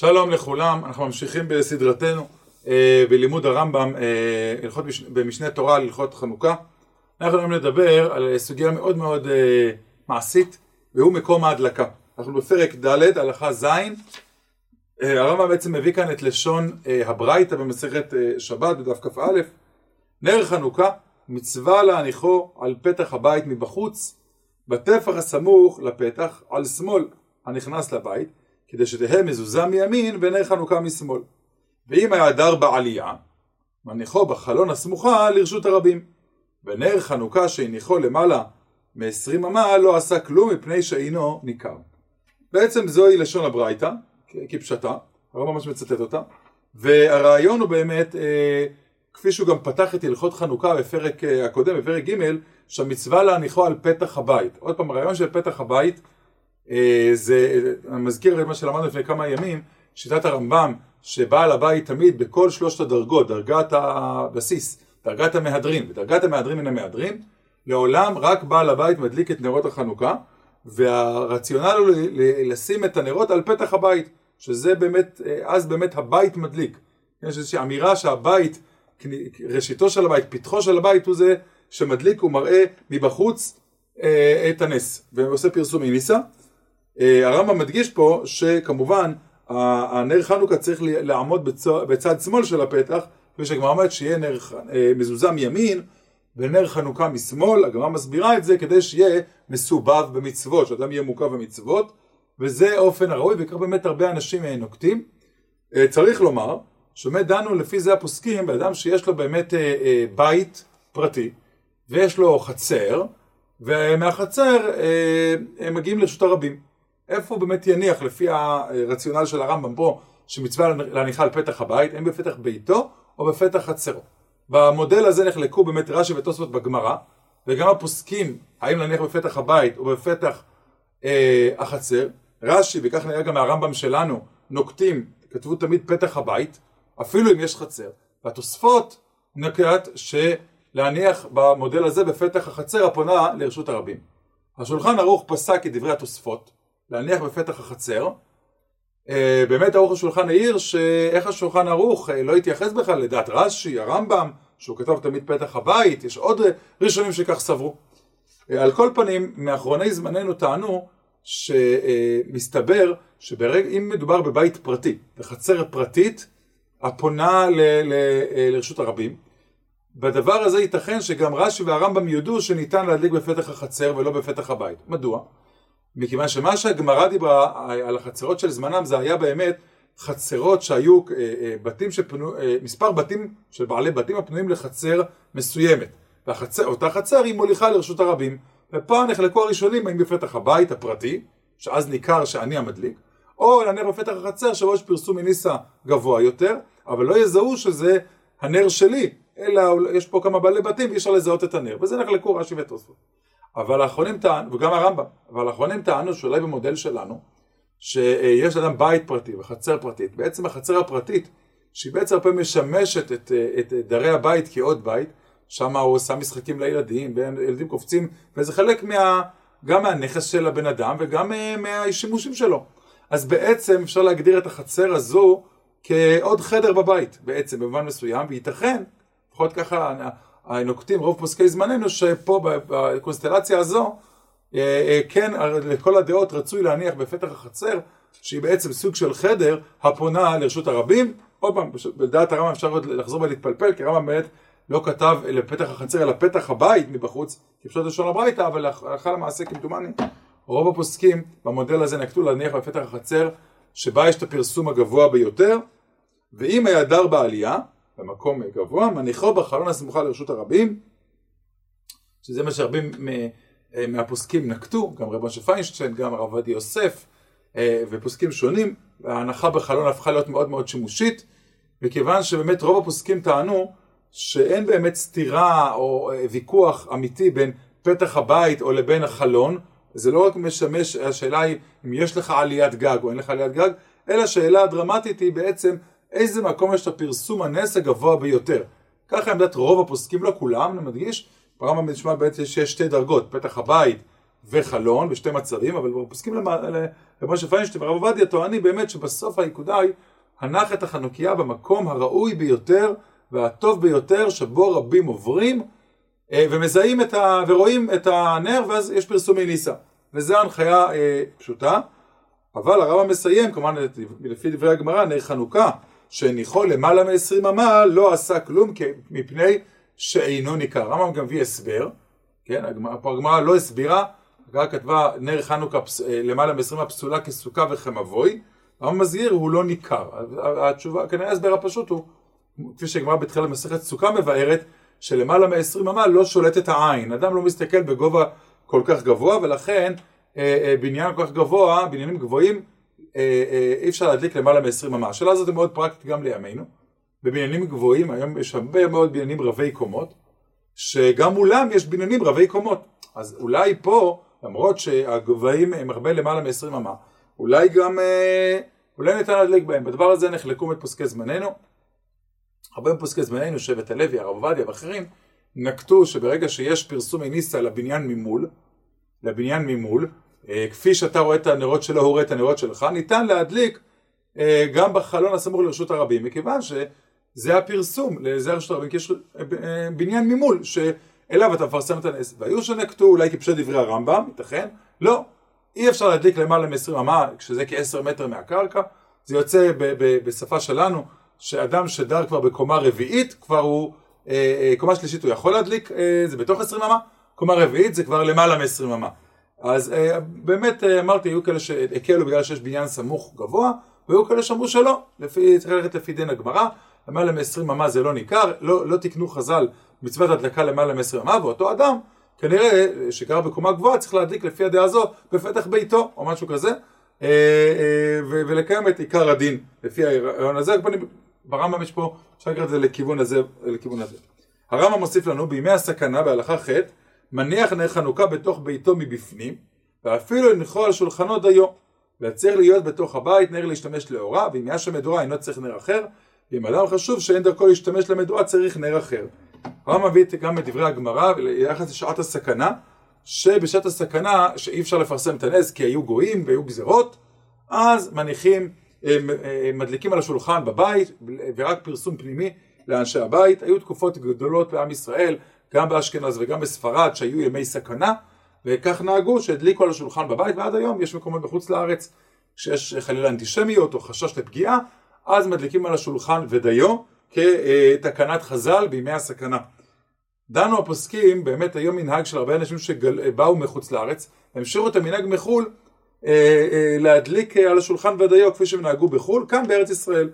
שלום לכולם, אנחנו ממשיכים בסדרתנו אה, בלימוד הרמב"ם, אה, הלכות. במשנה תורה על הלכות חנוכה. אנחנו היום לדבר על סוגיה מאוד מאוד אה, מעשית, והוא מקום ההדלקה. אנחנו בפרק ד', הלכה ז', אה, הרמב"ם בעצם מביא כאן את לשון אה, הברייתא במסכת אה, שבת בדף כ"א. נר חנוכה, מצווה להניחו על פתח הבית מבחוץ, בטפח הסמוך לפתח, על שמאל הנכנס לבית, כדי שתהא מזוזה מימין ונר חנוכה משמאל. ואם היה דר בעלייה, מניחו בחלון הסמוכה לרשות הרבים. ונר חנוכה שהניחו למעלה מ-20 אמה לא עשה כלום מפני שאינו ניכר. בעצם זוהי לשון הברייתא, כפשטה, הרב ממש מצטט אותה, והרעיון הוא באמת, אה, כפי שהוא גם פתח את הלכות חנוכה בפרק אה, הקודם, בפרק ג', שהמצווה להניחו על פתח הבית. עוד פעם, הרעיון של פתח הבית זה, אני מזכיר את מה שלמדנו לפני כמה ימים, שיטת הרמב"ם, שבעל הבית תמיד בכל שלושת הדרגות, דרגת הבסיס, דרגת המהדרין ודרגת המהדרין מן המהדרין, לעולם רק בעל הבית מדליק את נרות החנוכה, והרציונל הוא לשים את הנרות על פתח הבית, שזה באמת, אה, אז באמת הבית מדליק. יש איזושהי אמירה שהבית, ראשיתו של הבית, פתחו של הבית הוא זה שמדליק ומראה מבחוץ אה, את הנס, ועושה פרסום מניסה. אה, הרמב"ם מדגיש פה שכמובן הנר חנוכה צריך לעמוד בצד שמאל של הפתח, כפי שהגמרא אומרת שיהיה נר אה, מזוזה מימין ונר חנוכה משמאל, הגמרא מסבירה את זה כדי שיהיה מסובב במצוות, שאדם יהיה מוקף במצוות, וזה אופן הראוי, וכך באמת הרבה אנשים אה, נוקטים. צריך לומר, שבאמת דנו לפי זה הפוסקים, באדם שיש לו באמת בית פרטי, ויש לו חצר, ומהחצר הם מגיעים לרשות הרבים. איפה הוא באמת יניח לפי הרציונל של הרמב"ם פה, שמצווה להניחה על פתח הבית, האם בפתח ביתו או בפתח חצרו. במודל הזה נחלקו באמת רש"י ותוספות בגמרא, וגם הפוסקים, האם להניח בפתח הבית או בפתח אה, החצר. רש"י, וכך נראה גם מהרמב"ם שלנו, נוקטים, כתבו תמיד פתח הבית, אפילו אם יש חצר. והתוספות נקט שלהניח במודל הזה בפתח החצר הפונה לרשות הרבים. השולחן ערוך פסק את דברי התוספות, להניח בפתח החצר. אה, באמת ערוך השולחן העיר שאיך השולחן ערוך אה, לא התייחס בכלל לדעת רש"י, הרמב"ם, שהוא כתב תמיד פתח הבית, יש עוד ראשונים שכך סברו. אה, על כל פנים, מאחרוני זמננו טענו שמסתבר שאם מדובר בבית פרטי, בחצר פרטית הפונה ל- ל- לרשות הרבים, בדבר הזה ייתכן שגם רש"י והרמב"ם יודו שניתן להדליק בפתח החצר ולא בפתח הבית. מדוע? מכיוון שמה שהגמרא דיברה על החצרות של זמנם זה היה באמת חצרות שהיו אה, אה, בתים שפנו, אה, מספר בתים של בעלי בתים הפנויים לחצר מסוימת. ואותה חצר היא מוליכה לרשות הרבים. ופה נחלקו הראשונים האם בפתח הבית הפרטי, שאז ניכר שאני המדליק, או לנר בפתח החצר שבו יש פרסום מניסה גבוה יותר, אבל לא יזהו שזה הנר שלי, אלא יש פה כמה בעלי בתים ואי אפשר לזהות את הנר. וזה נחלקו רש"י ותוספות. אבל האחרונים טענו, וגם הרמב"ם, אבל האחרונים טענו שאולי במודל שלנו, שיש לאדם בית פרטי וחצר פרטית, בעצם החצר הפרטית, שהיא בעצם הרבה משמשת את, את דרי הבית כעוד בית, שם הוא עושה משחקים לילדים, וילדים קופצים, וזה חלק מה, גם מהנכס של הבן אדם וגם מהשימושים שלו. אז בעצם אפשר להגדיר את החצר הזו כעוד חדר בבית, בעצם, במובן מסוים, וייתכן, לפחות ככה נוקטים רוב פוסקי זמננו, שפה בקונסטלציה הזו, אה, אה, כן, לכל הדעות רצוי להניח בפתח החצר, שהיא בעצם סוג של חדר הפונה לרשות הרבים. עוד פעם, בדעת הרמב"ם אפשר עוד לחזור ולהתפלפל, כי הרמב"ם באמת לא כתב לפתח החצר, אלא פתח הבית מבחוץ, כפשוט לשון הברייתא, אבל הלכה למעשה כמדומני. רוב הפוסקים במודל הזה נקטו להניח בפתח החצר, שבה יש את הפרסום הגבוה ביותר, ואם היה דר בעלייה, במקום גבוה, מניחו בחלון הסמוכה לרשות הרבים, שזה מה שהרבים אה, מהפוסקים נקטו, גם רב משה פיינשטיין, גם הרב עובדיה יוסף, אה, ופוסקים שונים, וההנחה בחלון הפכה להיות מאוד מאוד שימושית, מכיוון שבאמת רוב הפוסקים טענו שאין באמת סתירה או אה, ויכוח אמיתי בין פתח הבית או לבין החלון, זה לא רק משמש, השאלה היא אם יש לך עליית גג או אין לך עליית גג, אלא השאלה הדרמטית היא בעצם איזה מקום יש את הפרסום הנס הגבוה ביותר. ככה עמדת רוב הפוסקים, לא כולם, אני מדגיש, ברמב"ם נשמע בעצם שיש שתי דרגות, פתח הבית וחלון, בשתי מצבים, אבל פוסקים למשה פיינשטיין ורב עובדיה טוענים באמת שבסוף הנקודה היא הנח את החנוכיה במקום הראוי ביותר והטוב ביותר שבו רבים עוברים אה, ומזהים את ה... ורואים את הנר ואז יש פרסומי ניסה. וזו הנחיה אה, פשוטה. אבל הרמב"ם מסיים, כמובן לפי דברי הגמרא, נר חנוכה שהניחו למעלה מ-20 אמה לא עשה כלום מפני שאינו ניכר. הרמב"ם גם הביא הסבר, כן, פה הגמרא לא הסבירה, הגמרא כתבה נר חנוכה פס, אה, למעלה מ-20 הפסולה כסוכה וכמבוי, הרמב"ם מזהיר הוא לא ניכר. התשובה, כנראה ההסבר הפשוט הוא, כפי שהגמרא בתחילת מסכת סוכה מבארת, שלמעלה מ-20 אמה לא שולט את העין. אדם לא מסתכל בגובה כל כך גבוה, ולכן אה, אה, בניין כל כך גבוה, בניינים גבוהים, אה, אי אפשר להדליק למעלה מ-20 אמה. השאלה הזאת היא מאוד פרקטית גם לימינו. בבניינים גבוהים, היום יש הרבה מאוד בניינים רבי קומות, שגם מולם יש בניינים רבי קומות. אז אולי פה, למרות שהגבהים הם הרבה למעלה מ-20 אמה, אולי גם, אולי ניתן להדליק בהם. בדבר הזה נחלקו מפוסקי זמננו. הרבה מפוסקי זמננו, שבט הלוי, הרב עובדיה ואחרים, נקטו שברגע שיש פרסום הניסה לבניין ממול, לבניין ממול, אה, כפי שאתה רואה את הנרות שלו, הוא רואה את הנרות שלך, ניתן להדליק אה, גם בחלון הסמוך לרשות הרבים, מכיוון שזה הפרסום, זה רשות הרבים, כי יש אה, בניין ממול, שאליו אתה מפרסם את הנס. והיו שנקטו אולי כפשוט דברי הרמב"ם, ייתכן? לא. אי אפשר להדליק למעלה מ-20 אמה, כשזה כ-10 מטר מהקרקע, זה יוצא בשפה שלנו, שאדם שדר כבר בקומה רביעית, כבר הוא אה, אה, קומה שלישית הוא יכול להדליק, אה, זה בתוך 20 אמה, קומה רביעית זה כבר למעלה מ-20 אמה. אז באמת אמרתי, היו כאלה שהקלו בגלל שיש בניין סמוך גבוה, והיו כאלה שאמרו שלא, לפי, צריך ללכת לפי דין הגמרא, למעלה מ-20 אמה זה לא ניכר, לא, לא תקנו חז"ל מצוות הדלקה למעלה מ-20 אמה, ואותו אדם, כנראה שגר בקומה גבוהה, צריך להדליק לפי הדעה הזו בפתח ביתו, או משהו כזה, ולקיים את עיקר הדין לפי הרעיון הזה. ברמב"ם יש פה, אפשר לקרוא את זה לכיוון הזה, לכיוון הזה. הרמב"ם מוסיף לנו, בימי הסכנה בהלכה ח', מניח נר חנוכה בתוך ביתו מבפנים, ואפילו הניחו על שולחנו דיו. וצריך להיות בתוך הבית נר להשתמש לאורה, ואם יש שם מדורה אינו צריך נר אחר, ואם אדם חשוב שאין דרכו להשתמש למדורה צריך נר אחר. הרמב"ם מביא גם את דברי הגמרא ביחס לשעת הסכנה, שבשעת הסכנה שאי אפשר לפרסם את הנס כי היו גויים והיו גזרות, אז מניחים מדליקים על השולחן בבית, ורק פרסום פנימי לאנשי הבית. היו תקופות גדולות בעם ישראל, גם באשכנז וגם בספרד, שהיו ימי סכנה, וכך נהגו שהדליקו על השולחן בבית, ועד היום יש מקומות בחוץ לארץ שיש חלילה אנטישמיות או חשש לפגיעה, אז מדליקים על השולחן ודיו כתקנת חז"ל בימי הסכנה. דנו הפוסקים, באמת היום מנהג של הרבה אנשים שבאו מחוץ לארץ, המשיכו את המנהג מחו"ל אה, אה, להדליק אה, על השולחן ודיו כפי שהם נהגו בחו"ל, כאן בארץ ישראל.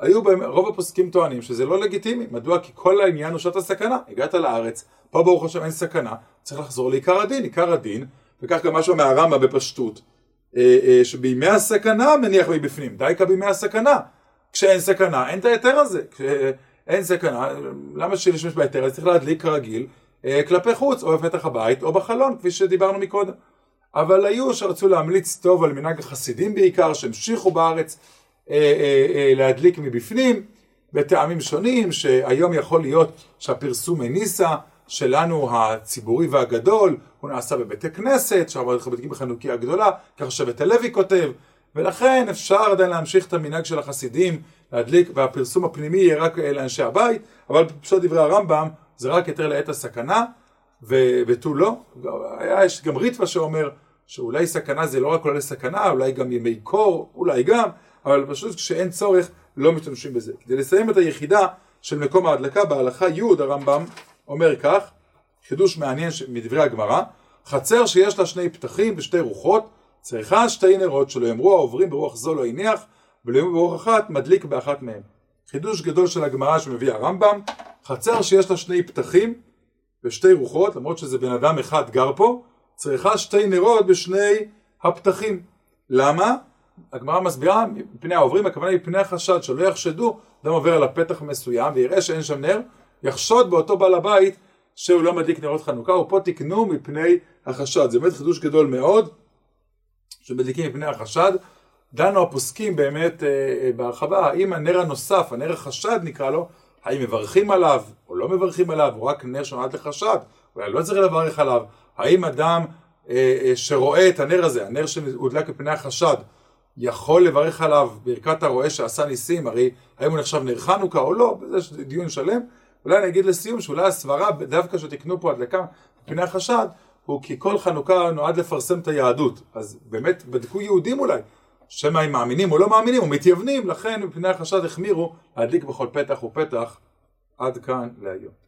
היו בהם, רוב הפוסקים טוענים שזה לא לגיטימי, מדוע? כי כל העניין הוא שעת הסכנה, הגעת לארץ, פה ברוך השם אין סכנה, צריך לחזור לעיקר הדין, עיקר הדין, וכך גם משהו מהרמב"ם בפשטות, שבימי הסכנה מניח מבפנים, דייקה בימי הסכנה, כשאין סכנה, אין את ההיתר הזה, כשאין סכנה, למה שישמש בהיתר הזה? צריך להדליק כרגיל, כלפי חוץ, או בפתח הבית, או בחלון, כפי שדיברנו מקודם. אבל היו שרצו להמליץ טוב על מנהג החסידים בעיקר, שהמשיכו בארץ אה, אה, אה, להדליק מבפנים, בטעמים שונים, שהיום יכול להיות שהפרסום הניסה שלנו הציבורי והגדול, הוא נעשה בבתי כנסת, שם בודקים בחנוכיה הגדולה, ככה שבית הלוי כותב, ולכן אפשר עדיין להמשיך את המנהג של החסידים, להדליק, והפרסום הפנימי יהיה רק לאנשי הבית, אבל פשוט דברי הרמב"ם, זה רק יותר לעת הסכנה, ותו לא. יש גם ריטווה שאומר שאולי סכנה זה לא רק עולה סכנה, אולי גם ימי קור, אולי גם, אבל פשוט כשאין צורך לא משתמשים בזה. כדי לסיים את היחידה של מקום ההדלקה בהלכה י' הרמב"ם אומר כך, חידוש מעניין מדברי הגמרא, חצר שיש לה שני פתחים ושתי רוחות, צריכה שתי נרות שלא יאמרו העוברים ברוח זו לא הניח, ולא יאמרו ברוח אחת מדליק באחת מהם. חידוש גדול של הגמרא שמביא הרמב"ם, חצר שיש לה שני פתחים ושתי רוחות, למרות שזה בן אדם אחד גר פה, צריכה שתי נרות בשני הפתחים. למה? הגמרא מסבירה, מפני העוברים, הכוונה היא מפני החשד, שלא יחשדו, אדם עובר על הפתח המסוים ויראה שאין שם נר, יחשוד באותו בעל הבית שהוא לא מדליק נרות חנוכה, ופה תקנו מפני החשד. זה באמת חידוש גדול מאוד, שמדליקים מפני החשד. דנו הפוסקים באמת אה, אה, בהרחבה, האם הנר הנוסף, הנר החשד נקרא לו, האם מברכים עליו או לא מברכים עליו, או רק נר שנועד לחשד, אולי לא צריך לברך עליו, האם אדם אה, אה, שרואה את הנר הזה, הנר שהודלק מפני החשד, יכול לברך עליו ברכת הרועה שעשה ניסים, הרי האם הוא נחשב נר חנוכה או לא, זה דיון שלם. אולי אני אגיד לסיום שאולי הסברה דווקא שתקנו פה הדלקה מפני החשד, הוא כי כל חנוכה נועד לפרסם את היהדות. אז באמת בדקו יהודים אולי, שמא הם מאמינים או לא מאמינים או מתייוונים, לכן מפני החשד החמירו להדליק בכל פתח ופתח. עד כאן להיום.